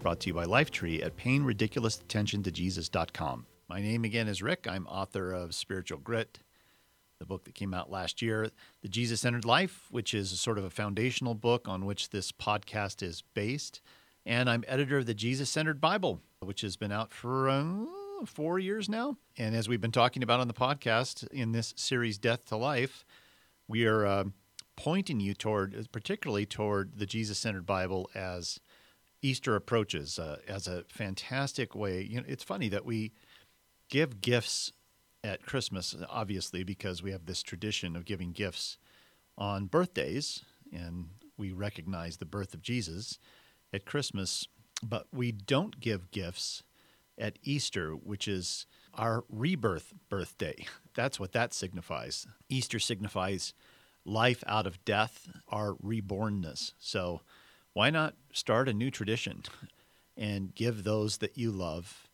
brought to you by Lifetree at PayingRidiculousAttentionToJesus.com. My name again is Rick. I'm author of Spiritual Grit, the book that came out last year, The Jesus Centered Life, which is a sort of a foundational book on which this podcast is based. And I'm editor of the Jesus Centered Bible, which has been out for uh, four years now. And as we've been talking about on the podcast in this series, Death to Life, we are uh, pointing you toward, particularly toward the Jesus Centered Bible as Easter approaches, uh, as a fantastic way. You know, it's funny that we give gifts at Christmas, obviously, because we have this tradition of giving gifts on birthdays, and we recognize the birth of Jesus at Christmas, but we don't give gifts at Easter, which is our rebirth birthday. That's what that signifies. Easter signifies life out of death, our rebornness. So, why not start a new tradition and give those that you love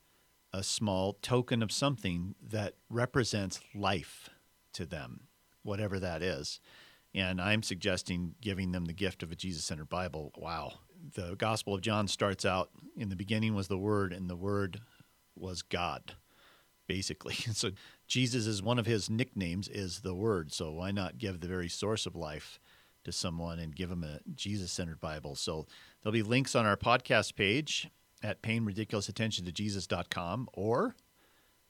a small token of something that represents life to them, whatever that is? And I'm suggesting giving them the gift of a Jesus centered Bible. Wow. The Gospel of John starts out in the beginning was the Word, and the Word was God, basically. So Jesus is one of his nicknames is the Word. So why not give the very source of life to someone and give them a Jesus centered Bible? So there'll be links on our podcast page at payingridiculousattentiontojesus.com or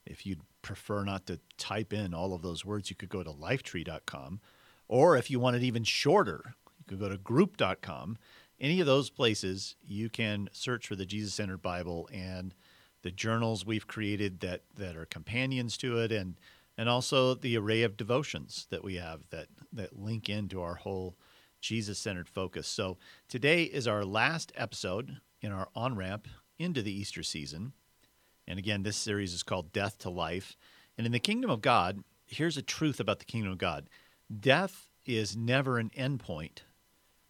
if you'd prefer not to type in all of those words, you could go to lifetree.com. Or if you want it even shorter, you could go to group.com. Any of those places, you can search for the Jesus Centered Bible and the journals we've created that that are companions to it, and and also the array of devotions that we have that that link into our whole Jesus centered focus. So today is our last episode in our on ramp into the Easter season. And again, this series is called Death to Life. And in the kingdom of God, here's a truth about the kingdom of God death is never an endpoint,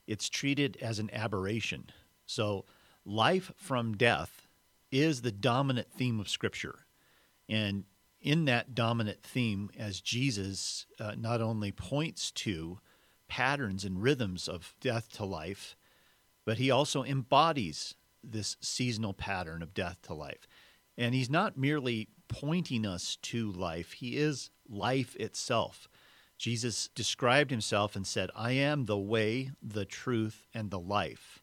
it's treated as an aberration. So, life from death is the dominant theme of Scripture. And in that dominant theme, as Jesus uh, not only points to patterns and rhythms of death to life, but he also embodies this seasonal pattern of death to life. And he's not merely pointing us to life, he is life itself. Jesus described himself and said, I am the way, the truth, and the life.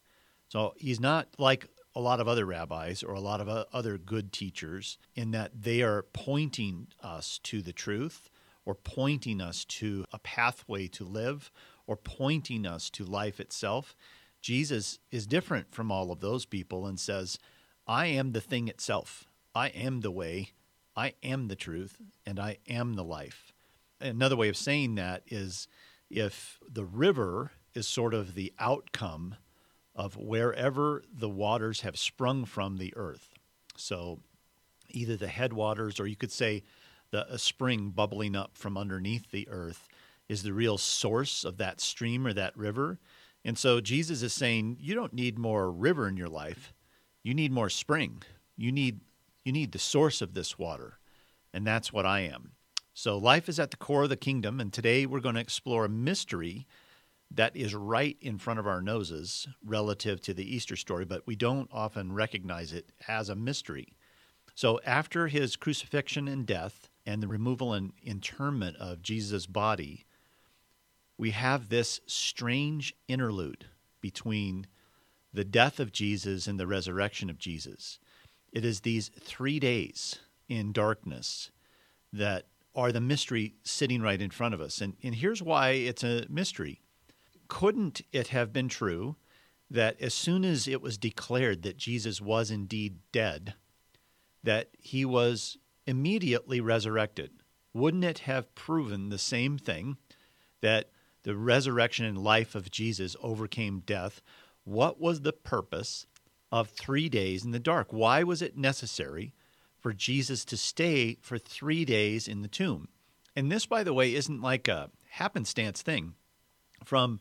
So he's not like a lot of other rabbis or a lot of other good teachers in that they are pointing us to the truth or pointing us to a pathway to live or pointing us to life itself. Jesus is different from all of those people and says, I am the thing itself. I am the way. I am the truth. And I am the life. Another way of saying that is if the river is sort of the outcome of wherever the waters have sprung from the earth. So either the headwaters, or you could say the, a spring bubbling up from underneath the earth, is the real source of that stream or that river. And so Jesus is saying, you don't need more river in your life. You need more spring. You need you need the source of this water. And that's what I am. So life is at the core of the kingdom, and today we're going to explore a mystery that is right in front of our noses relative to the Easter story, but we don't often recognize it as a mystery. So, after his crucifixion and death and the removal and interment of Jesus' body, we have this strange interlude between the death of Jesus and the resurrection of Jesus. It is these three days in darkness that are the mystery sitting right in front of us. And, and here's why it's a mystery couldn't it have been true that as soon as it was declared that Jesus was indeed dead, that he was immediately resurrected? Wouldn't it have proven the same thing that the resurrection and life of Jesus overcame death? What was the purpose of three days in the dark. Why was it necessary for Jesus to stay for three days in the tomb? And this, by the way, isn't like a happenstance thing. From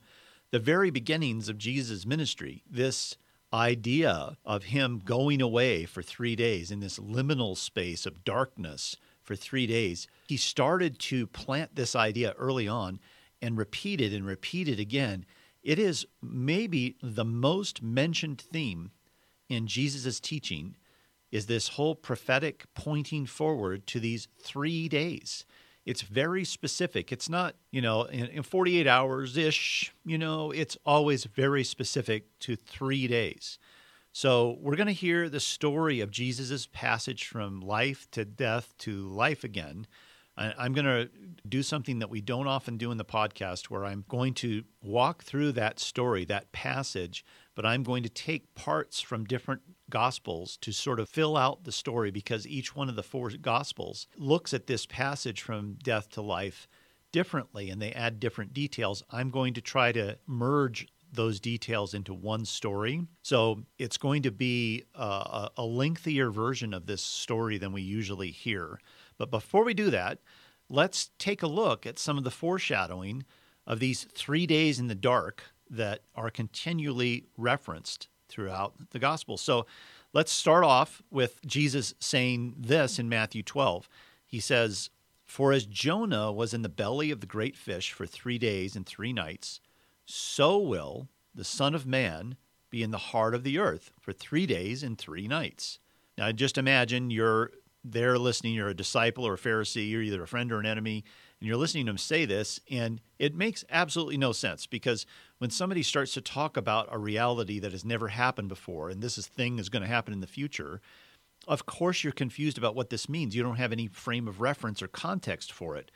the very beginnings of Jesus' ministry, this idea of him going away for three days in this liminal space of darkness for three days, he started to plant this idea early on and repeat it and repeat it again. It is maybe the most mentioned theme in Jesus' teaching is this whole prophetic pointing forward to these three days. It's very specific. It's not, you know, in, in 48 hours ish, you know, it's always very specific to three days. So we're going to hear the story of Jesus' passage from life to death to life again. I'm going to do something that we don't often do in the podcast where I'm going to walk through that story, that passage, but I'm going to take parts from different gospels to sort of fill out the story because each one of the four gospels looks at this passage from death to life differently and they add different details. I'm going to try to merge those details into one story. So it's going to be a, a lengthier version of this story than we usually hear. But before we do that, let's take a look at some of the foreshadowing of these three days in the dark that are continually referenced throughout the gospel. So let's start off with Jesus saying this in Matthew 12. He says, For as Jonah was in the belly of the great fish for three days and three nights, so will the Son of Man be in the heart of the earth for three days and three nights. Now, just imagine you're there listening, you're a disciple or a Pharisee, you're either a friend or an enemy, and you're listening to him say this, and it makes absolutely no sense because when somebody starts to talk about a reality that has never happened before, and this is thing is going to happen in the future, of course you're confused about what this means. You don't have any frame of reference or context for it.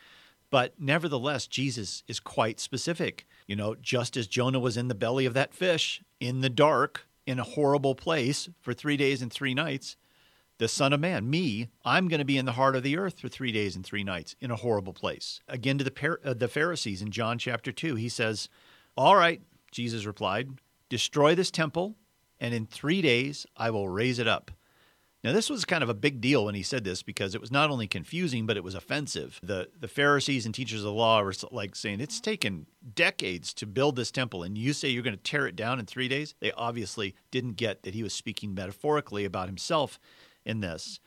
But nevertheless, Jesus is quite specific. You know, just as Jonah was in the belly of that fish in the dark, in a horrible place for three days and three nights, the Son of Man, me, I'm going to be in the heart of the earth for three days and three nights in a horrible place. Again, to the, uh, the Pharisees in John chapter 2, he says, All right, Jesus replied, destroy this temple, and in three days I will raise it up. Now, this was kind of a big deal when he said this because it was not only confusing, but it was offensive. The, the Pharisees and teachers of the law were like saying, It's taken decades to build this temple, and you say you're going to tear it down in three days? They obviously didn't get that he was speaking metaphorically about himself in this.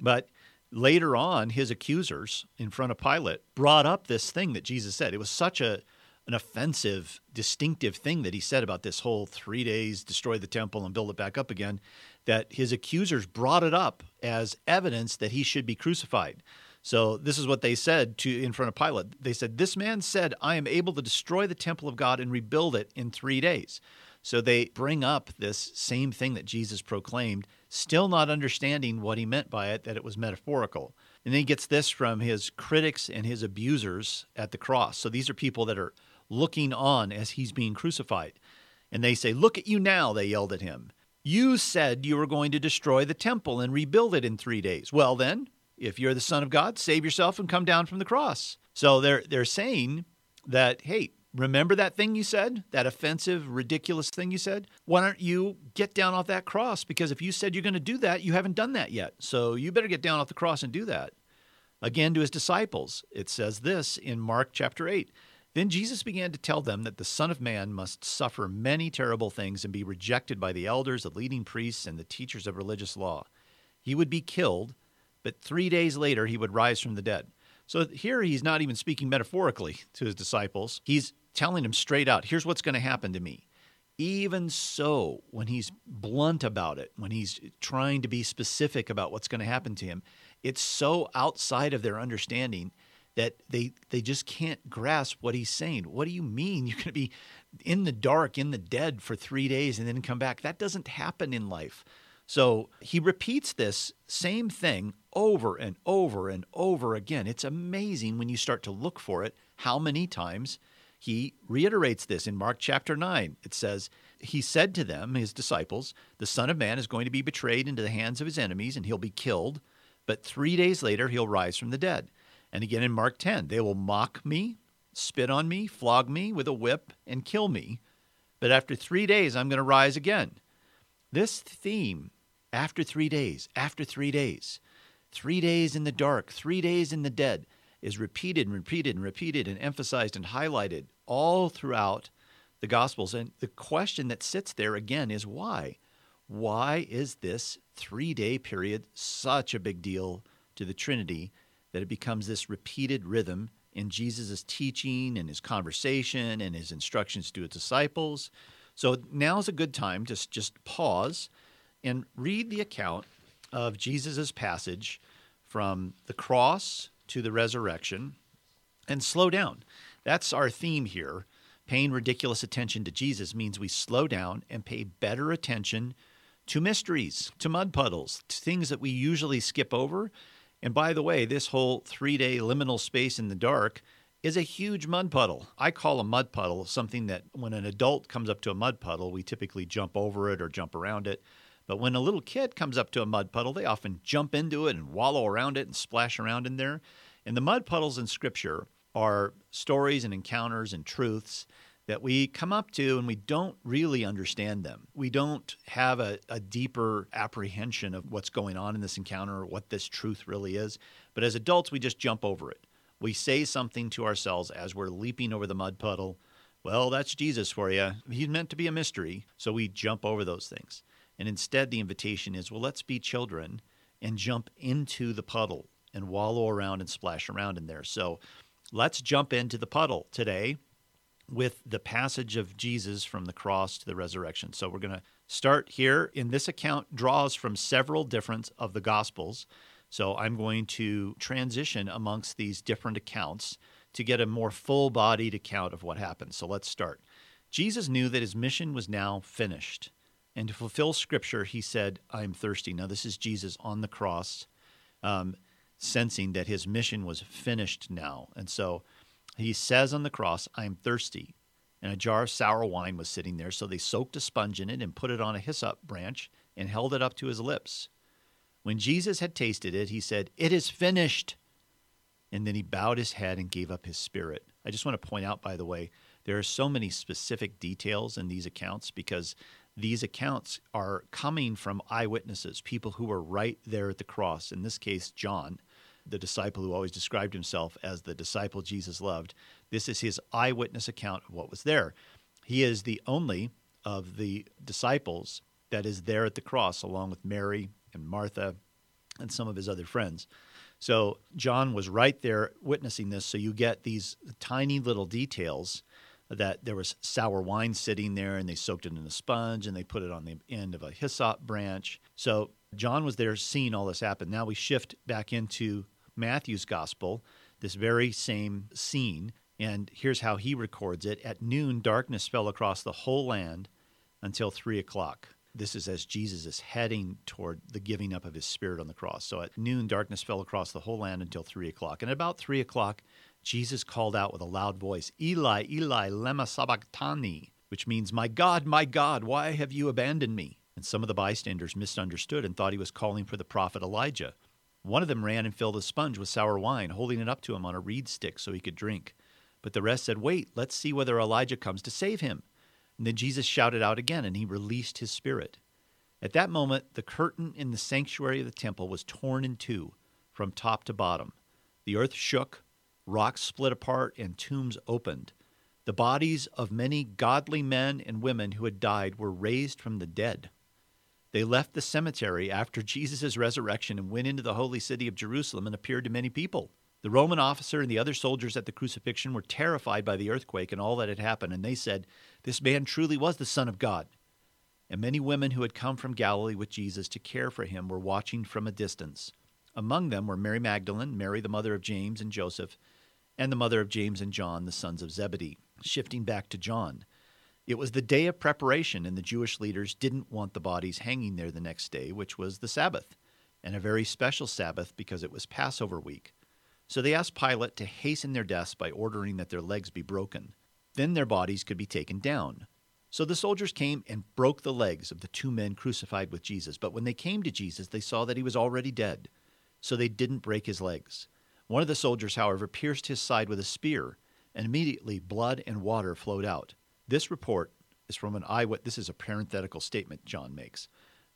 But later on, his accusers in front of Pilate brought up this thing that Jesus said. It was such a an offensive, distinctive thing that he said about this whole three days, destroy the temple and build it back up again, that his accusers brought it up as evidence that he should be crucified. So this is what they said to in front of Pilate. They said, "This man said, I am able to destroy the temple of God and rebuild it in 3 days." So they bring up this same thing that Jesus proclaimed, still not understanding what he meant by it, that it was metaphorical. And then he gets this from his critics and his abusers at the cross. So these are people that are looking on as he's being crucified. And they say, Look at you now, they yelled at him. You said you were going to destroy the temple and rebuild it in three days. Well, then, if you're the Son of God, save yourself and come down from the cross. So they're, they're saying that, hey, Remember that thing you said? That offensive, ridiculous thing you said? Why don't you get down off that cross? Because if you said you're going to do that, you haven't done that yet. So you better get down off the cross and do that. Again, to his disciples, it says this in Mark chapter 8. Then Jesus began to tell them that the Son of Man must suffer many terrible things and be rejected by the elders, the leading priests, and the teachers of religious law. He would be killed, but three days later he would rise from the dead. So here he's not even speaking metaphorically to his disciples. He's telling him straight out, here's what's going to happen to me. Even so, when he's blunt about it, when he's trying to be specific about what's going to happen to him, it's so outside of their understanding that they they just can't grasp what he's saying. What do you mean you're going to be in the dark, in the dead for 3 days and then come back? That doesn't happen in life. So he repeats this same thing over and over and over again. It's amazing when you start to look for it how many times he reiterates this in Mark chapter 9. It says, He said to them, his disciples, The Son of Man is going to be betrayed into the hands of his enemies, and he'll be killed. But three days later, he'll rise from the dead. And again in Mark 10, they will mock me, spit on me, flog me with a whip, and kill me. But after three days, I'm going to rise again. This theme, after three days, after three days, three days in the dark, three days in the dead, is repeated and repeated and repeated and emphasized and highlighted all throughout the Gospels. And the question that sits there again is why? Why is this three day period such a big deal to the Trinity that it becomes this repeated rhythm in Jesus' teaching and his conversation and his instructions to his disciples? So now's a good time to just pause and read the account of Jesus' passage from the cross to the resurrection and slow down. That's our theme here. Paying ridiculous attention to Jesus means we slow down and pay better attention to mysteries, to mud puddles, to things that we usually skip over. And by the way, this whole three day liminal space in the dark is a huge mud puddle. I call a mud puddle something that when an adult comes up to a mud puddle, we typically jump over it or jump around it. But when a little kid comes up to a mud puddle, they often jump into it and wallow around it and splash around in there. And the mud puddles in Scripture are stories and encounters and truths that we come up to and we don't really understand them. We don't have a, a, deeper apprehension of what's going on in this encounter or what this truth really is. But as adults, we just jump over it. We say something to ourselves as we're leaping over the mud puddle. Well, that's Jesus for you. He's meant to be a mystery. So we jump over those things. And instead, the invitation is well, let's be children and jump into the puddle and wallow around and splash around in there. So let's jump into the puddle today with the passage of Jesus from the cross to the resurrection. So we're going to start here in this account draws from several different of the gospels. So I'm going to transition amongst these different accounts to get a more full-bodied account of what happened. So let's start. Jesus knew that his mission was now finished. And to fulfill scripture, he said, I'm thirsty. Now, this is Jesus on the cross, um, sensing that his mission was finished now. And so he says on the cross, I am thirsty. And a jar of sour wine was sitting there. So they soaked a sponge in it and put it on a hyssop branch and held it up to his lips. When Jesus had tasted it, he said, It is finished. And then he bowed his head and gave up his spirit. I just want to point out, by the way, there are so many specific details in these accounts because these accounts are coming from eyewitnesses, people who were right there at the cross. In this case, John, the disciple who always described himself as the disciple Jesus loved. This is his eyewitness account of what was there. He is the only of the disciples that is there at the cross, along with Mary and Martha and some of his other friends. So John was right there witnessing this. So you get these tiny little details that there was sour wine sitting there and they soaked it in a sponge and they put it on the end of a hyssop branch. So John was there seeing all this happen. Now we shift back into Matthew's gospel, this very same scene. And here's how he records it At noon, darkness fell across the whole land until three o'clock. This is as Jesus is heading toward the giving up of his spirit on the cross. So at noon, darkness fell across the whole land until three o'clock. And about three o'clock, Jesus called out with a loud voice, Eli, Eli, lema sabachthani, which means, My God, my God, why have you abandoned me? And some of the bystanders misunderstood and thought he was calling for the prophet Elijah. One of them ran and filled a sponge with sour wine, holding it up to him on a reed stick so he could drink. But the rest said, Wait, let's see whether Elijah comes to save him. And then Jesus shouted out again, and he released his spirit. At that moment, the curtain in the sanctuary of the temple was torn in two from top to bottom. The earth shook, Rocks split apart and tombs opened. The bodies of many godly men and women who had died were raised from the dead. They left the cemetery after Jesus' resurrection and went into the holy city of Jerusalem and appeared to many people. The Roman officer and the other soldiers at the crucifixion were terrified by the earthquake and all that had happened, and they said, This man truly was the Son of God. And many women who had come from Galilee with Jesus to care for him were watching from a distance. Among them were Mary Magdalene, Mary the mother of James and Joseph, and the mother of James and John, the sons of Zebedee. Shifting back to John, it was the day of preparation, and the Jewish leaders didn't want the bodies hanging there the next day, which was the Sabbath, and a very special Sabbath because it was Passover week. So they asked Pilate to hasten their deaths by ordering that their legs be broken. Then their bodies could be taken down. So the soldiers came and broke the legs of the two men crucified with Jesus. But when they came to Jesus, they saw that he was already dead. So they didn't break his legs. One of the soldiers, however, pierced his side with a spear, and immediately blood and water flowed out. This report is from an eyewitness. This is a parenthetical statement John makes.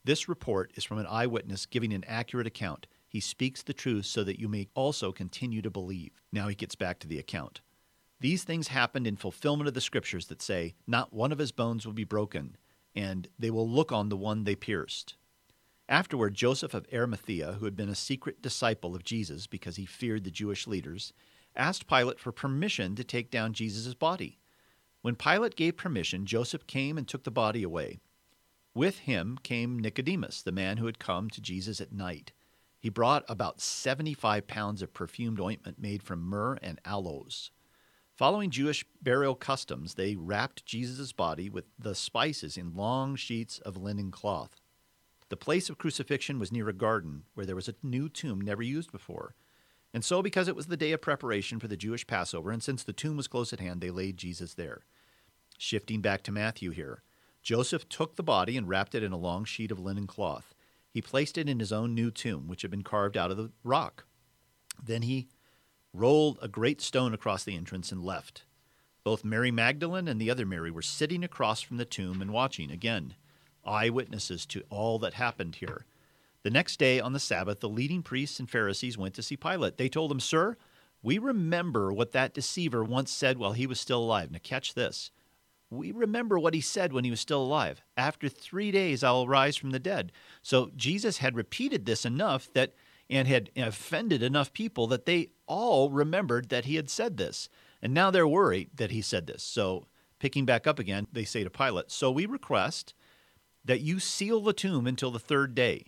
This report is from an eyewitness giving an accurate account. He speaks the truth so that you may also continue to believe. Now he gets back to the account. These things happened in fulfillment of the scriptures that say, Not one of his bones will be broken, and they will look on the one they pierced. Afterward, Joseph of Arimathea, who had been a secret disciple of Jesus because he feared the Jewish leaders, asked Pilate for permission to take down Jesus' body. When Pilate gave permission, Joseph came and took the body away. With him came Nicodemus, the man who had come to Jesus at night. He brought about 75 pounds of perfumed ointment made from myrrh and aloes. Following Jewish burial customs, they wrapped Jesus' body with the spices in long sheets of linen cloth. The place of crucifixion was near a garden where there was a new tomb never used before. And so, because it was the day of preparation for the Jewish Passover, and since the tomb was close at hand, they laid Jesus there. Shifting back to Matthew here, Joseph took the body and wrapped it in a long sheet of linen cloth. He placed it in his own new tomb, which had been carved out of the rock. Then he rolled a great stone across the entrance and left. Both Mary Magdalene and the other Mary were sitting across from the tomb and watching. Again, eyewitnesses to all that happened here. The next day on the Sabbath, the leading priests and Pharisees went to see Pilate. They told him, Sir, we remember what that deceiver once said while he was still alive. Now, catch this. We remember what he said when he was still alive. After three days, I will rise from the dead. So Jesus had repeated this enough that and had offended enough people that they all remembered that he had said this. And now they're worried that he said this. So, picking back up again, they say to Pilate, So we request that you seal the tomb until the third day.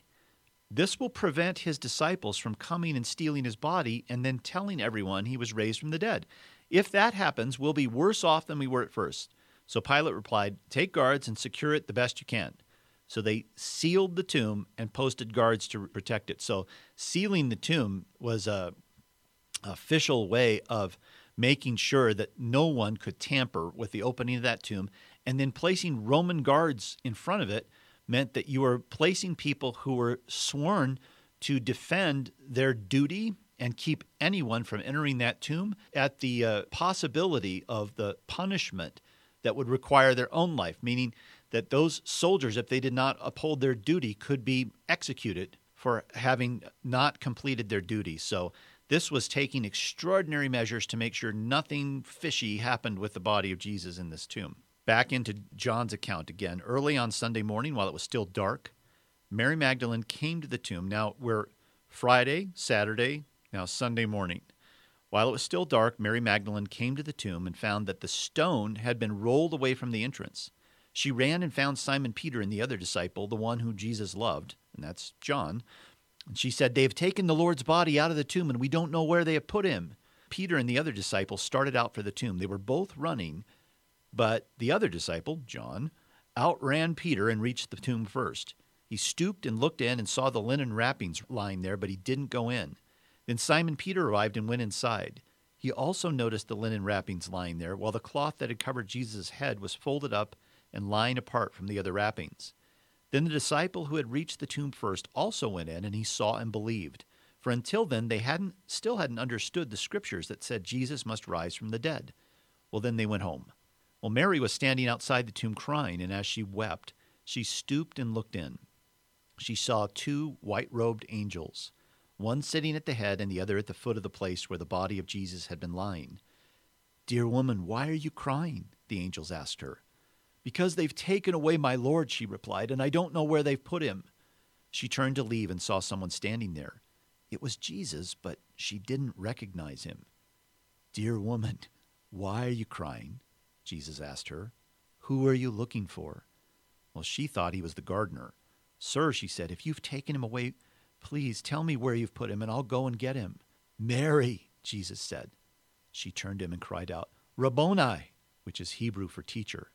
This will prevent his disciples from coming and stealing his body and then telling everyone he was raised from the dead. If that happens, we'll be worse off than we were at first. So Pilate replied, Take guards and secure it the best you can. So they sealed the tomb and posted guards to protect it. So sealing the tomb was a official way of making sure that no one could tamper with the opening of that tomb and then placing Roman guards in front of it meant that you were placing people who were sworn to defend their duty and keep anyone from entering that tomb at the uh, possibility of the punishment that would require their own life, meaning that those soldiers, if they did not uphold their duty, could be executed for having not completed their duty. So this was taking extraordinary measures to make sure nothing fishy happened with the body of Jesus in this tomb. Back into John's account again. Early on Sunday morning, while it was still dark, Mary Magdalene came to the tomb. Now we're Friday, Saturday, now Sunday morning. While it was still dark, Mary Magdalene came to the tomb and found that the stone had been rolled away from the entrance. She ran and found Simon Peter and the other disciple, the one whom Jesus loved, and that's John. And she said, They have taken the Lord's body out of the tomb, and we don't know where they have put him. Peter and the other disciple started out for the tomb. They were both running but the other disciple, John, outran Peter and reached the tomb first. He stooped and looked in and saw the linen wrappings lying there, but he didn't go in. Then Simon Peter arrived and went inside. He also noticed the linen wrappings lying there, while the cloth that had covered Jesus' head was folded up and lying apart from the other wrappings. Then the disciple who had reached the tomb first also went in, and he saw and believed. For until then they hadn't still hadn't understood the scriptures that said Jesus must rise from the dead. Well, then they went home. Well, Mary was standing outside the tomb crying, and as she wept, she stooped and looked in. She saw two white robed angels, one sitting at the head and the other at the foot of the place where the body of Jesus had been lying. Dear woman, why are you crying? the angels asked her. Because they've taken away my Lord, she replied, and I don't know where they've put him. She turned to leave and saw someone standing there. It was Jesus, but she didn't recognize him. Dear woman, why are you crying? Jesus asked her. Who are you looking for? Well, she thought he was the gardener. Sir, she said, if you've taken him away, please tell me where you've put him, and I'll go and get him. Mary, Jesus said. She turned to him and cried out, Rabboni, which is Hebrew for teacher.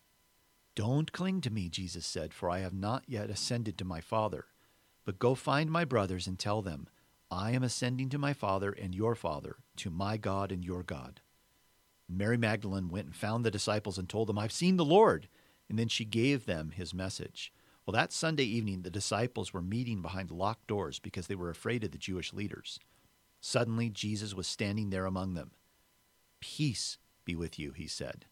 Don't cling to me, Jesus said, for I have not yet ascended to my Father. But go find my brothers and tell them, I am ascending to my Father and your Father, to my God and your God. Mary Magdalene went and found the disciples and told them, I've seen the Lord. And then she gave them his message. Well, that Sunday evening, the disciples were meeting behind locked doors because they were afraid of the Jewish leaders. Suddenly, Jesus was standing there among them. Peace be with you, he said.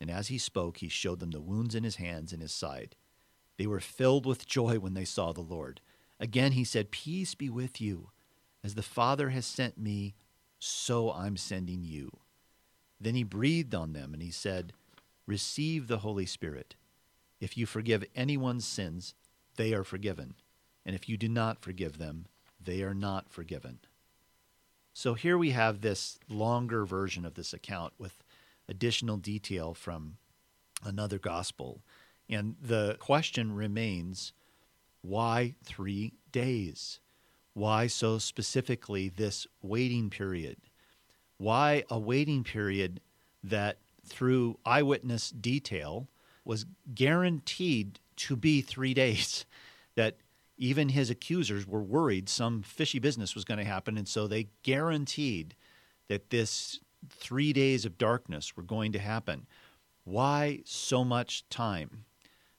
And as he spoke, he showed them the wounds in his hands and his side. They were filled with joy when they saw the Lord. Again he said, Peace be with you. As the Father has sent me, so I'm sending you. Then he breathed on them and he said, Receive the Holy Spirit. If you forgive anyone's sins, they are forgiven. And if you do not forgive them, they are not forgiven. So here we have this longer version of this account with additional detail from another gospel. And the question remains why three days? Why so specifically this waiting period? Why a waiting period that, through eyewitness detail, was guaranteed to be three days? That even his accusers were worried some fishy business was going to happen. And so they guaranteed that this three days of darkness were going to happen. Why so much time?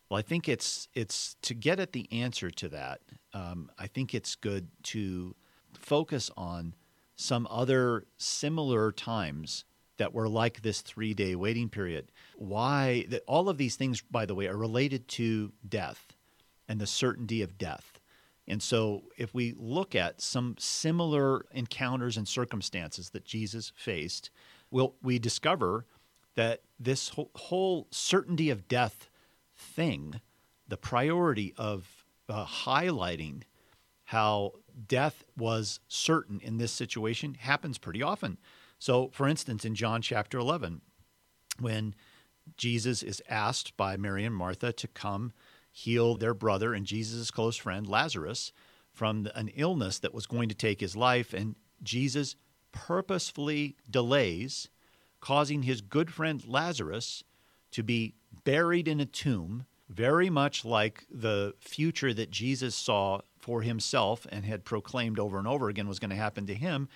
Well, I think it's it's to get at the answer to that. Um, I think it's good to focus on some other similar times that were like this three day waiting period. Why all of these things, by the way, are related to death and the certainty of death. And so, if we look at some similar encounters and circumstances that Jesus faced, we'll, we discover that this whole, whole certainty of death thing, the priority of uh, highlighting how death was certain in this situation happens pretty often. So, for instance, in John chapter 11, when Jesus is asked by Mary and Martha to come heal their brother and Jesus' close friend, Lazarus, from an illness that was going to take his life, and Jesus purposefully delays, causing his good friend Lazarus to be buried in a tomb, very much like the future that Jesus saw for himself and had proclaimed over and over again was going to happen to him.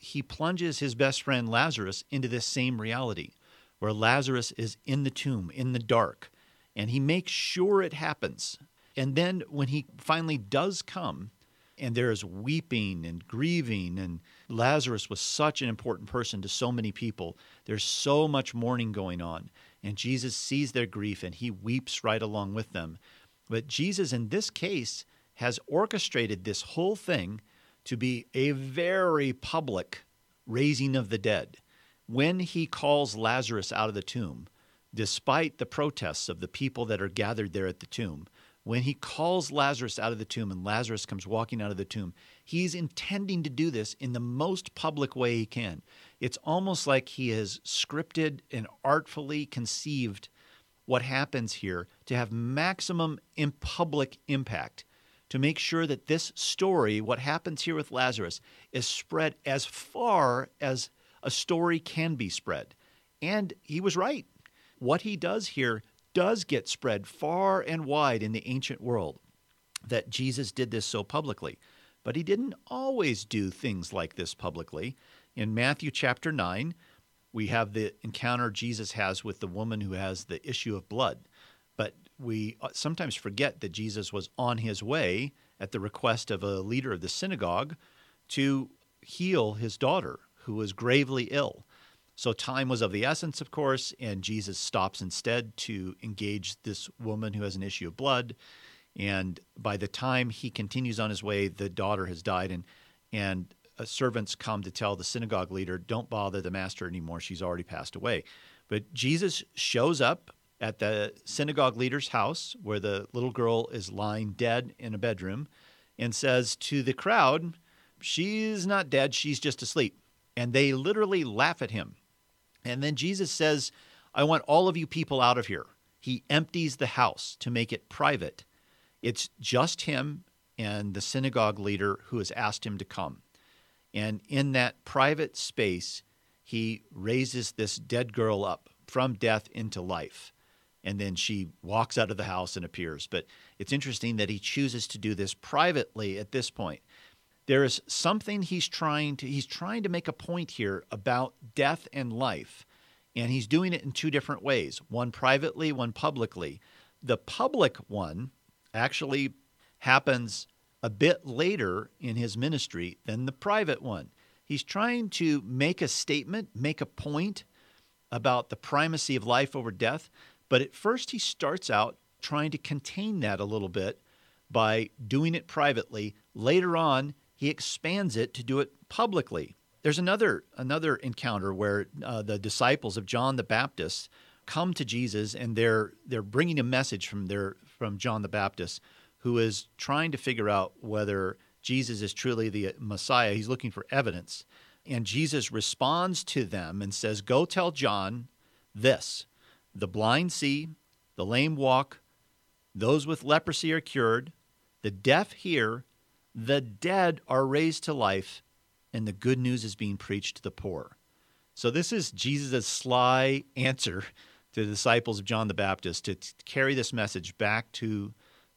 He plunges his best friend Lazarus into this same reality where Lazarus is in the tomb, in the dark, and he makes sure it happens. And then when he finally does come, and there is weeping and grieving, and Lazarus was such an important person to so many people. There's so much mourning going on. And Jesus sees their grief and he weeps right along with them. But Jesus, in this case, has orchestrated this whole thing to be a very public raising of the dead. When he calls Lazarus out of the tomb, despite the protests of the people that are gathered there at the tomb, when he calls Lazarus out of the tomb and Lazarus comes walking out of the tomb, he's intending to do this in the most public way he can. It's almost like he has scripted and artfully conceived what happens here to have maximum in public impact to make sure that this story, what happens here with Lazarus, is spread as far as a story can be spread. And he was right. What he does here does get spread far and wide in the ancient world that Jesus did this so publicly. But he didn't always do things like this publicly. In Matthew chapter 9, we have the encounter Jesus has with the woman who has the issue of blood. But we uh, sometimes forget that Jesus was on his way at the request of a leader of the synagogue to heal his daughter, who was gravely ill. So time was of the essence, of course, and Jesus stops instead to engage this woman who has an issue of blood. And by the time he continues on his way, the daughter has died, and and uh, servants come to tell the synagogue leader, "Don't bother the master anymore; she's already passed away." But Jesus shows up at the synagogue leader's house, where the little girl is lying dead in a bedroom, and says to the crowd, "She's not dead; she's just asleep." And they literally laugh at him and then Jesus says, I want all of you people out of here. He empties the house to make it private. It's just him and the synagogue leader who has asked him to come. And in that private space, he raises this dead girl up from death into life. And then she walks out of the house and appears. But it's interesting that he chooses to do this privately at this point. There is something he's trying to he's trying to make a point here about death and life. And he's doing it in two different ways, one privately, one publicly. The public one actually happens a bit later in his ministry than the private one. He's trying to make a statement, make a point about the primacy of life over death. But at first, he starts out trying to contain that a little bit by doing it privately. Later on, he expands it to do it publicly. There's another another encounter where uh, the disciples of John the Baptist come to Jesus and they're they're bringing a message from their from John the Baptist, who is trying to figure out whether Jesus is truly the Messiah. He's looking for evidence, and Jesus responds to them and says, "Go tell John this: the blind see, the lame walk, those with leprosy are cured, the deaf hear, the dead are raised to life." and the good news is being preached to the poor. So this is Jesus' sly answer to the disciples of John the Baptist to t- carry this message back to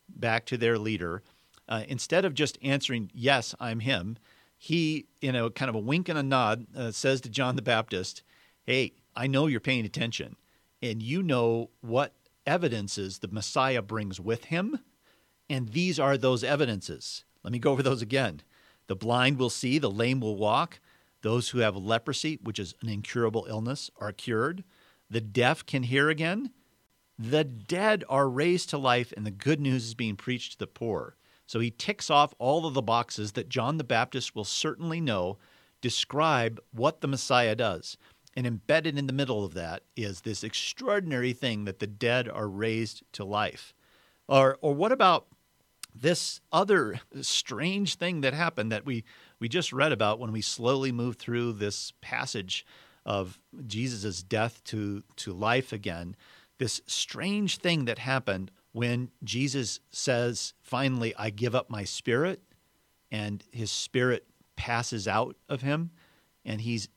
back to their leader. Uh, instead of just answering, "Yes, I'm him," he, in a kind of a wink and a nod, uh, says to John the Baptist, "Hey, I know you're paying attention, and you know what evidences the Messiah brings with him, and these are those evidences. Let me go over those again. The blind will see, the lame will walk. Those who have leprosy, which is an incurable illness, are cured. The deaf can hear again. The dead are raised to life, and the good news is being preached to the poor. So he ticks off all of the boxes that John the Baptist will certainly know describe what the Messiah does. And embedded in the middle of that is this extraordinary thing that the dead are raised to life. Or, or what about this other strange thing that happened that we, we just read about when we slowly move through this passage of Jesus' death to, to life again, this strange thing that happened when Jesus says, finally, I give up my spirit, and his spirit passes out of him, and he's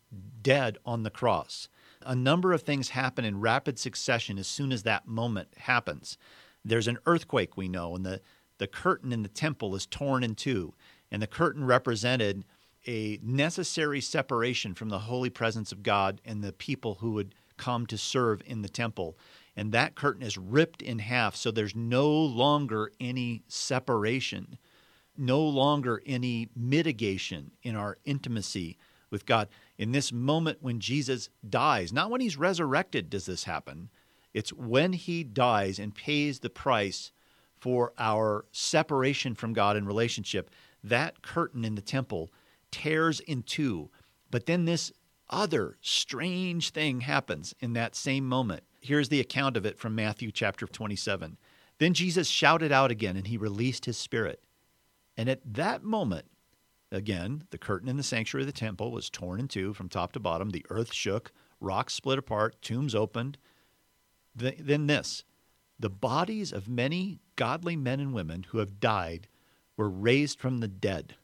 dead on the cross. A number of things happen in rapid succession as soon as that moment happens. There's an earthquake, we know, and the the curtain in the temple is torn in two, and the curtain represented a necessary separation from the holy presence of God and the people who would come to serve in the temple. And that curtain is ripped in half, so there's no longer any separation, no longer any mitigation in our intimacy with God. In this moment when Jesus dies, not when he's resurrected does this happen, it's when he dies and pays the price for our separation from God in relationship, that curtain in the temple tears in two. But then this other strange thing happens in that same moment. Here's the account of it from Matthew chapter 27. Then Jesus shouted out again and he released his spirit. And at that moment, again, the curtain in the sanctuary of the temple was torn in two from top to bottom. The earth shook, rocks split apart, tombs opened. Then this the bodies of many godly men and women who have died were raised from the dead.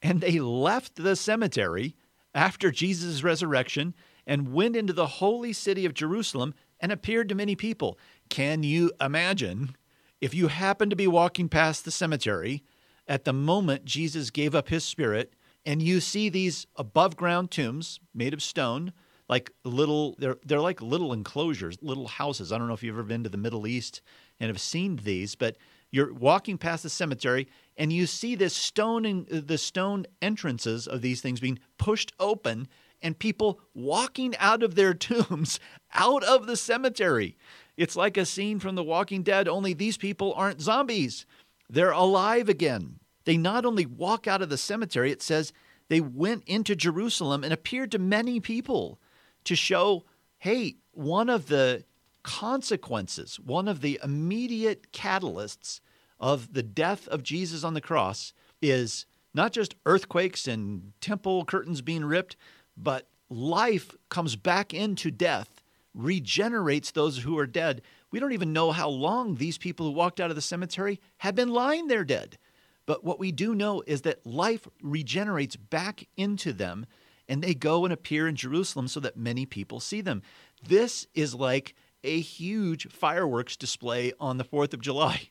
And they left the cemetery after Jesus' resurrection and went into the holy city of Jerusalem and appeared to many people. Can you imagine if you happened to be walking past the cemetery at the moment Jesus gave up his spirit and you see these above ground tombs made of stone like little they're they're like little enclosures, little houses. I don't know if you've ever been to the Middle East and have seen these, but you're walking past the cemetery and you see this stone in, the stone entrances of these things being pushed open and people walking out of their tombs out of the cemetery. It's like a scene from The Walking Dead, only these people aren't zombies. They're alive again. They not only walk out of the cemetery, it says they went into Jerusalem and appeared to many people to show hey, one of the consequences, one of the immediate catalysts of the death of Jesus on the cross is not just earthquakes and temple curtains being ripped, but life comes back into death, regenerates those who are dead. We don't even know how long these people who walked out of the cemetery have been lying there dead. But what we do know is that life regenerates back into them and they go and appear in Jerusalem so that many people see them. This is like a huge fireworks display on the 4th of July.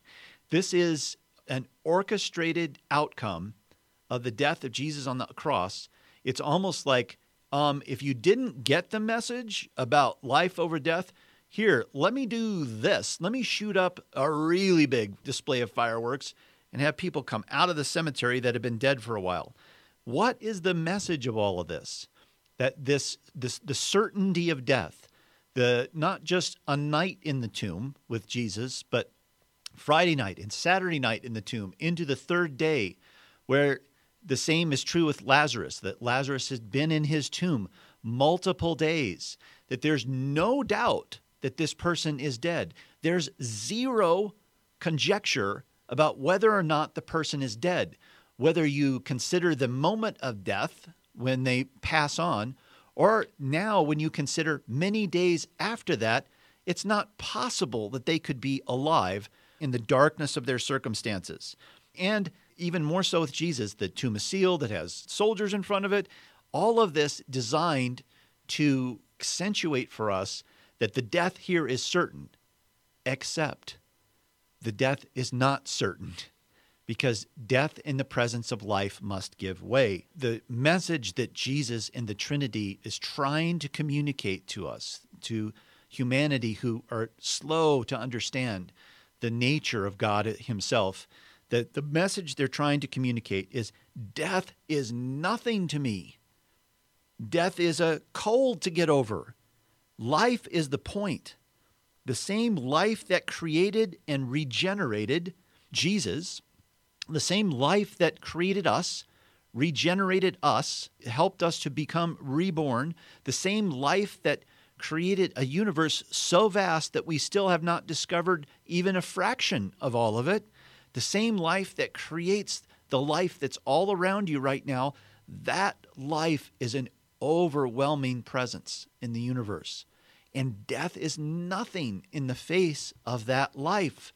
This is an orchestrated outcome of the death of Jesus on the cross. It's almost like um, if you didn't get the message about life over death, here, let me do this. Let me shoot up a really big display of fireworks and have people come out of the cemetery that have been dead for a while. What is the message of all of this? that this, this the certainty of death, the not just a night in the tomb with Jesus, but Friday night and Saturday night in the tomb into the third day, where the same is true with Lazarus, that Lazarus has been in his tomb multiple days, that there's no doubt that this person is dead. There's zero conjecture about whether or not the person is dead, whether you consider the moment of death when they pass on, or now when you consider many days after that, it's not possible that they could be alive in the darkness of their circumstances. And even more so with Jesus, the tomb is sealed, it has soldiers in front of it. All of this designed to accentuate for us that the death here is certain, except the death is not certain because death in the presence of life must give way. The message that Jesus in the Trinity is trying to communicate to us, to humanity who are slow to understand the nature of God Himself, that the message they're trying to communicate is death is nothing to me. Death is a cold to get over. Life is the point. The same life that created and regenerated Jesus, the same life that created us, regenerated us, helped us to become reborn, the same life that created a universe so vast that we still have not discovered even a fraction of all of it, the same life that creates the life that's all around you right now, that life is an overwhelming presence in the universe. And death is nothing in the face of that life.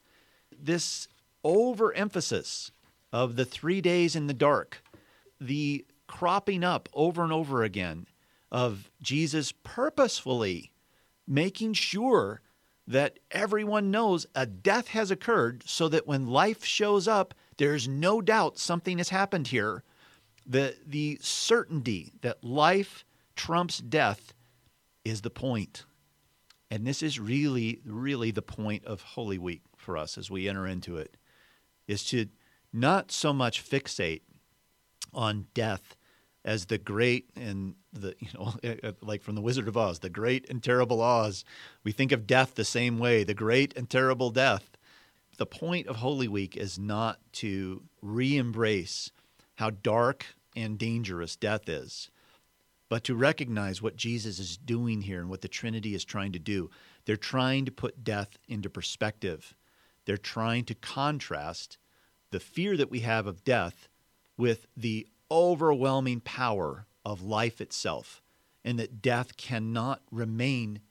This overemphasis of the three days in the dark, the cropping up over and over again of Jesus purposefully making sure that everyone knows a death has occurred so that when life shows up, there's no doubt something has happened here. The, the certainty that life trumps death is the point. And this is really, really the point of Holy Week for us as we enter into it, is to not so much fixate on death as the great and the you know eh, eh, like from the Wizard of Oz, the great and terrible Oz. We think of death the same way, the great and terrible death. The point of Holy Week is not to re-embrace how dark and dangerous death is, but to recognize what Jesus is doing here and what the Trinity is trying to do. They're trying to put death into perspective. They're trying to contrast the fear that we have of death with the overwhelming power of life itself, and that death cannot remain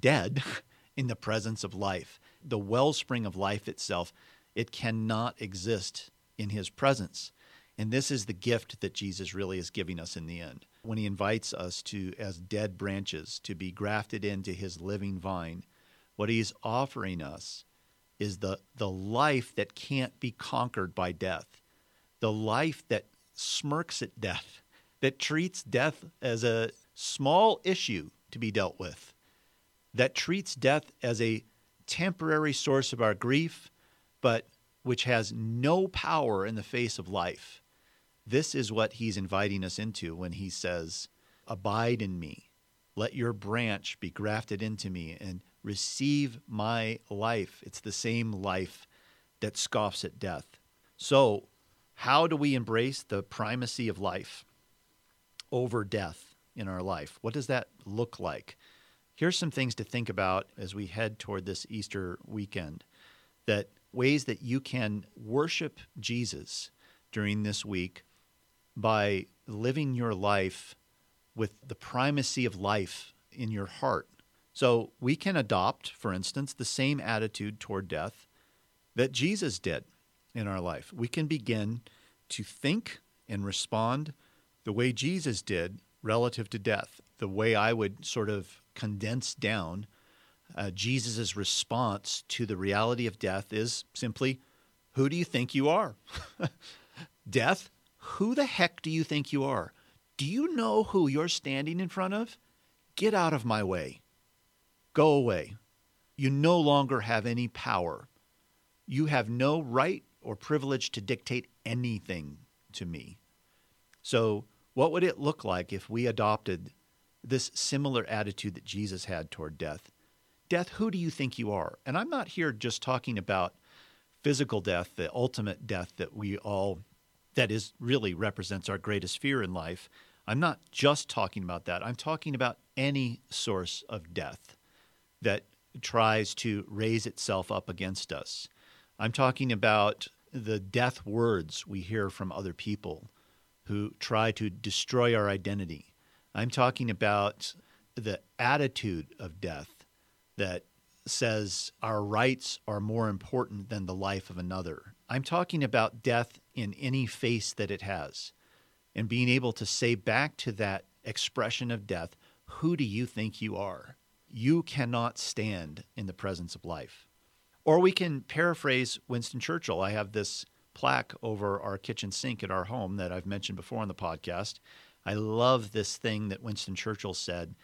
dead in the presence of life. The wellspring of life itself, it cannot exist in his presence. And this is the gift that Jesus really is giving us in the end. When he invites us to, as dead branches, to be grafted into his living vine, what he's offering us is the, the life that can't be conquered by death, the life that smirks at death, that treats death as a small issue to be dealt with, that treats death as a temporary source of our grief, but which has no power in the face of life. This is what he's inviting us into when he says, Abide in me. Let your branch be grafted into me and receive my life. It's the same life that scoffs at death. So, how do we embrace the primacy of life over death in our life? What does that look like? Here's some things to think about as we head toward this Easter weekend that ways that you can worship Jesus during this week by living your life with the primacy of life in your heart. So we can adopt, for instance, the same attitude toward death that Jesus did in our life. We can begin to think and respond the way Jesus did relative to death. The way I would sort of condense down uh, Jesus' response to the reality of death is simply, Who do you think you are? death, who the heck do you think you are? Do you know who you're standing in front of? Get out of my way. Go away. You no longer have any power. You have no right or privilege to dictate anything to me. So, what would it look like if we adopted this similar attitude that Jesus had toward death. Death, who do you think you are? And I'm not here just talking about physical death, the ultimate death that we all, that is really represents our greatest fear in life. I'm not just talking about that. I'm talking about any source of death that tries to raise itself up against us. I'm talking about the death words we hear from other people who try to destroy our identity. I'm talking about the attitude of death that says our rights are more important than the life of another. I'm talking about death in any face that it has and being able to say back to that expression of death, who do you think you are? You cannot stand in the presence of life. Or we can paraphrase Winston Churchill. I have this plaque over our kitchen sink at our home that I've mentioned before on the podcast. I love this thing that Winston Churchill said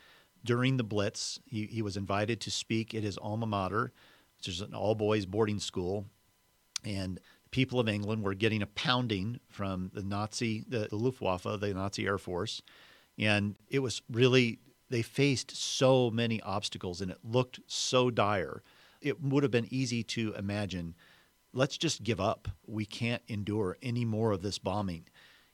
during the Blitz. He, he was invited to speak at his alma mater, which is an all boys boarding school. And the people of England were getting a pounding from the Nazi, the, the Luftwaffe, the Nazi Air Force. And it was really, they faced so many obstacles and it looked so dire. It would have been easy to imagine let's just give up. We can't endure any more of this bombing.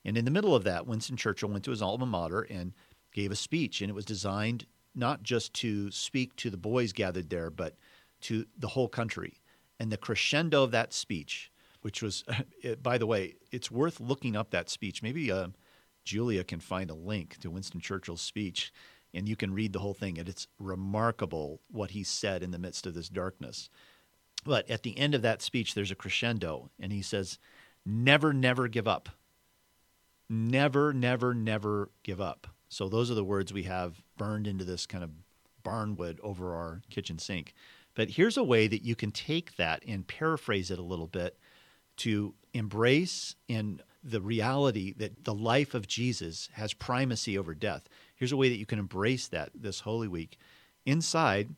And in the middle of that, Winston Churchill went to his alma mater and gave a speech, and it was designed not just to speak to the boys gathered there, but to the whole country. And the crescendo of that speech, which was, by the way, it's worth looking up that speech. Maybe uh, Julia can find a link to Winston Churchill's speech and you can read the whole thing. And it's remarkable what he said in the midst of this darkness. But at the end of that speech, there's a crescendo, and he says, Never, never give up. Never, never, never give up. So those are the words we have burned into this kind of barnwood over our kitchen sink. But here's a way that you can take that and paraphrase it a little bit to embrace in the reality that the life of Jesus has primacy over death. Here's a way that you can embrace that this Holy Week. Inside,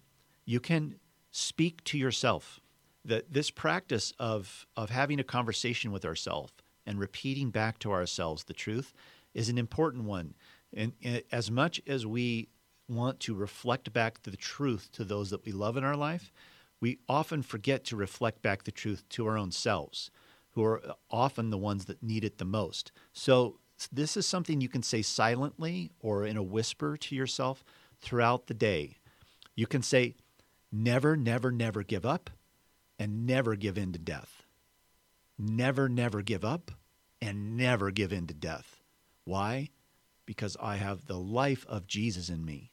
you can speak to yourself. That this practice of, of having a conversation with ourselves and repeating back to ourselves the truth is an important one. And, and as much as we want to reflect back the truth to those that we love in our life, we often forget to reflect back the truth to our own selves, who are often the ones that need it the most. So, this is something you can say silently or in a whisper to yourself throughout the day. You can say, Never, never, never give up and never give in to death. Never, never give up and never give in to death. Why? because I have the life of Jesus in me.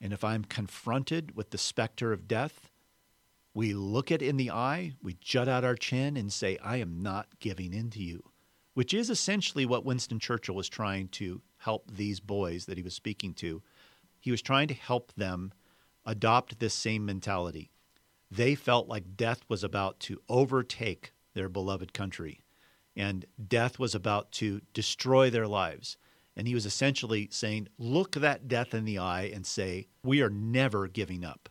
And if I'm confronted with the specter of death, we look it in the eye, we jut out our chin, and say, I am not giving in to you, which is essentially what Winston Churchill was trying to help these boys that he was speaking to. He was trying to help them adopt this same mentality. They felt like death was about to overtake their beloved country, and death was about to destroy their lives. And he was essentially saying, look that death in the eye and say, we are never giving up.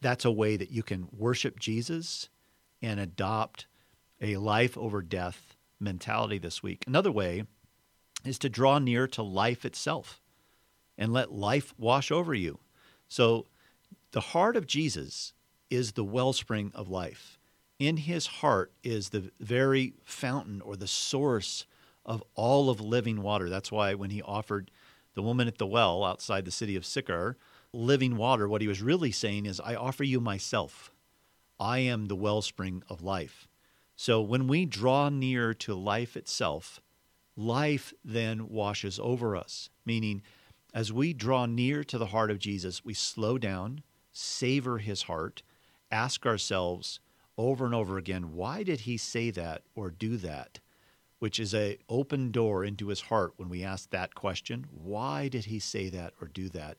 That's a way that you can worship Jesus and adopt a life over death mentality this week. Another way is to draw near to life itself and let life wash over you. So, the heart of Jesus is the wellspring of life. In his heart is the very fountain or the source of all of living water. That's why when he offered the woman at the well outside the city of Sychar living water, what he was really saying is, I offer you myself. I am the wellspring of life. So when we draw near to life itself, life then washes over us, meaning as we draw near to the heart of Jesus, we slow down, savor his heart, ask ourselves over and over again, why did he say that or do that? which is a open door into his heart when we ask that question why did he say that or do that?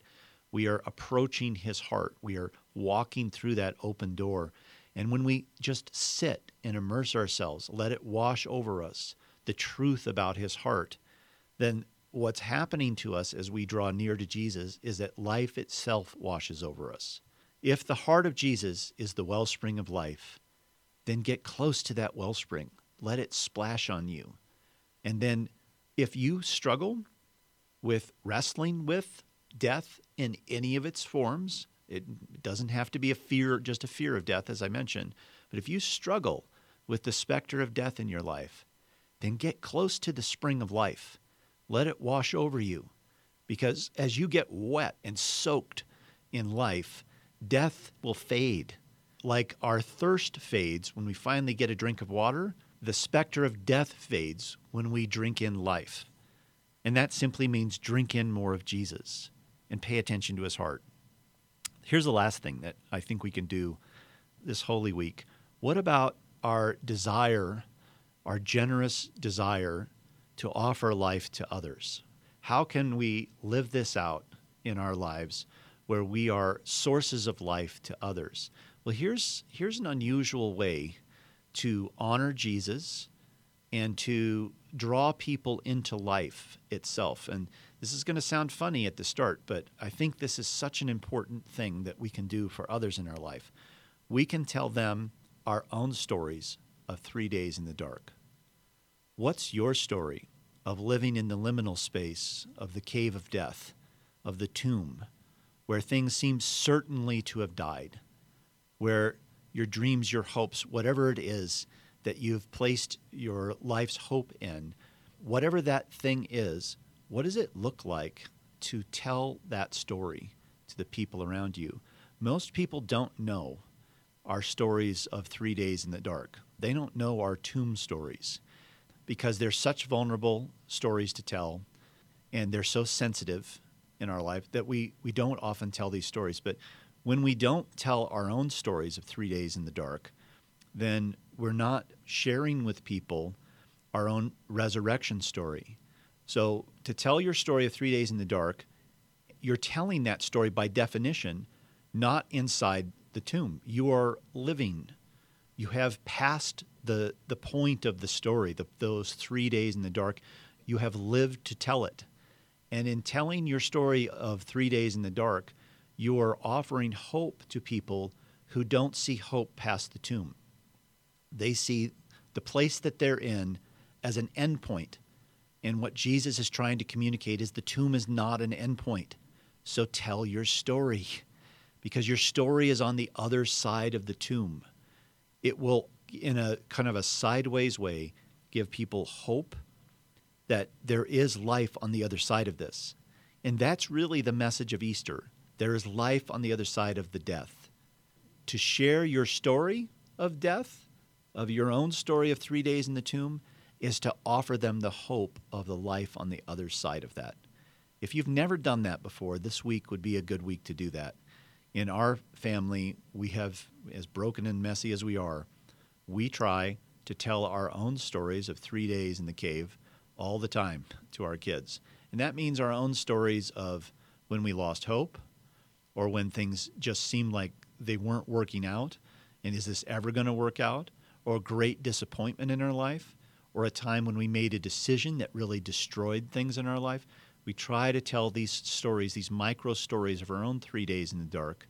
We are approaching his heart. We are walking through that open door and when we just sit and immerse ourselves let it wash over us the truth about his heart then what's happening to us as we draw near to Jesus is that life itself washes over us if the heart of Jesus is the wellspring of life then get close to that wellspring let it splash on you. And then if you struggle with wrestling with death in any of its forms, it doesn't have to be a fear, just a fear of death, as I mentioned. But if you struggle with the specter of death in your life, then get close to the spring of life. Let it wash over you. Because as you get wet and soaked in life, death will fade. Like our thirst fades when we finally get a drink of water, the specter of death fades when we drink in life. And that simply means drink in more of Jesus and pay attention to his heart. Here's the last thing that I think we can do this Holy Week. What about our desire, our generous desire to offer life to others? How can we live this out in our lives where we are sources of life to others? Well, here's, here's an unusual way to honor Jesus and to draw people into life itself. And this is going to sound funny at the start, but I think this is such an important thing that we can do for others in our life. We can tell them our own stories of three days in the dark. What's your story of living in the liminal space of the cave of death, of the tomb, where things seem certainly to have died, where your dreams, your hopes, whatever it is that you've placed your life's hope in, whatever that thing is, what does it look like to tell that story to the people around you? Most people don't know our stories of three days in the dark. They don't know our tomb stories because they're such vulnerable stories to tell and they're so sensitive in our life that we, we don't often tell these stories. But when we don't tell our own stories of three days in the dark, then we're not sharing with people our own resurrection story. So, to tell your story of three days in the dark, you're telling that story by definition, not inside the tomb. You are living. You have passed the, the point of the story, the, those three days in the dark. You have lived to tell it. And in telling your story of three days in the dark, you are offering hope to people who don't see hope past the tomb. They see the place that they're in as an endpoint. And what Jesus is trying to communicate is the tomb is not an endpoint. So tell your story because your story is on the other side of the tomb. It will, in a kind of a sideways way, give people hope that there is life on the other side of this. And that's really the message of Easter. There is life on the other side of the death. To share your story of death of your own story of three days in the tomb is to offer them the hope of the life on the other side of that. If you've never done that before, this week would be a good week to do that. In our family, we have, as broken and messy as we are, we try to tell our own stories of three days in the cave all the time to our kids. And that means our own stories of when we lost hope or when things just seemed like they weren't working out. And is this ever going to work out? or great disappointment in our life or a time when we made a decision that really destroyed things in our life, we try to tell these stories, these micro stories of our own three days in the dark,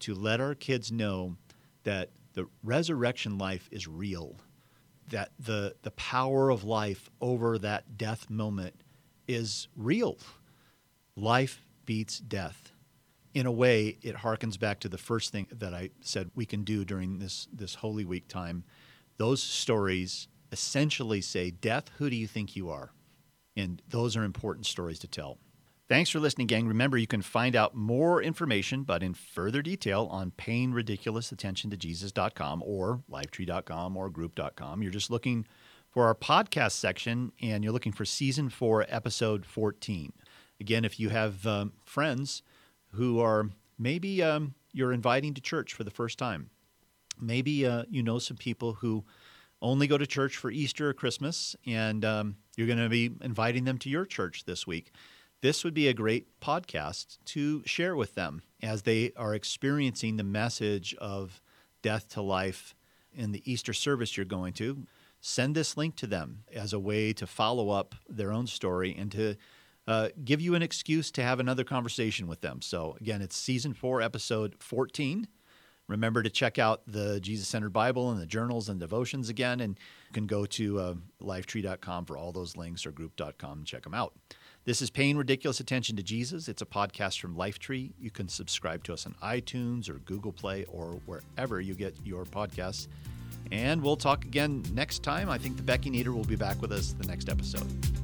to let our kids know that the resurrection life is real, that the, the power of life over that death moment is real. Life beats death. In a way, it harkens back to the first thing that I said we can do during this, this Holy Week time those stories essentially say, Death, who do you think you are? And those are important stories to tell. Thanks for listening, gang. Remember, you can find out more information, but in further detail, on paying ridiculous attention to Jesus.com or lifetree.com or group.com. You're just looking for our podcast section and you're looking for season four, episode 14. Again, if you have um, friends who are maybe um, you're inviting to church for the first time, maybe uh, you know some people who only go to church for Easter or Christmas, and um, you're going to be inviting them to your church this week. This would be a great podcast to share with them as they are experiencing the message of death to life in the Easter service you're going to. Send this link to them as a way to follow up their own story and to uh, give you an excuse to have another conversation with them. So, again, it's season four, episode 14 Remember to check out the Jesus Centered Bible and the journals and devotions again. And you can go to uh, lifetree.com for all those links or group.com and check them out. This is Paying Ridiculous Attention to Jesus. It's a podcast from Lifetree. You can subscribe to us on iTunes or Google Play or wherever you get your podcasts. And we'll talk again next time. I think the Becky Neater will be back with us the next episode.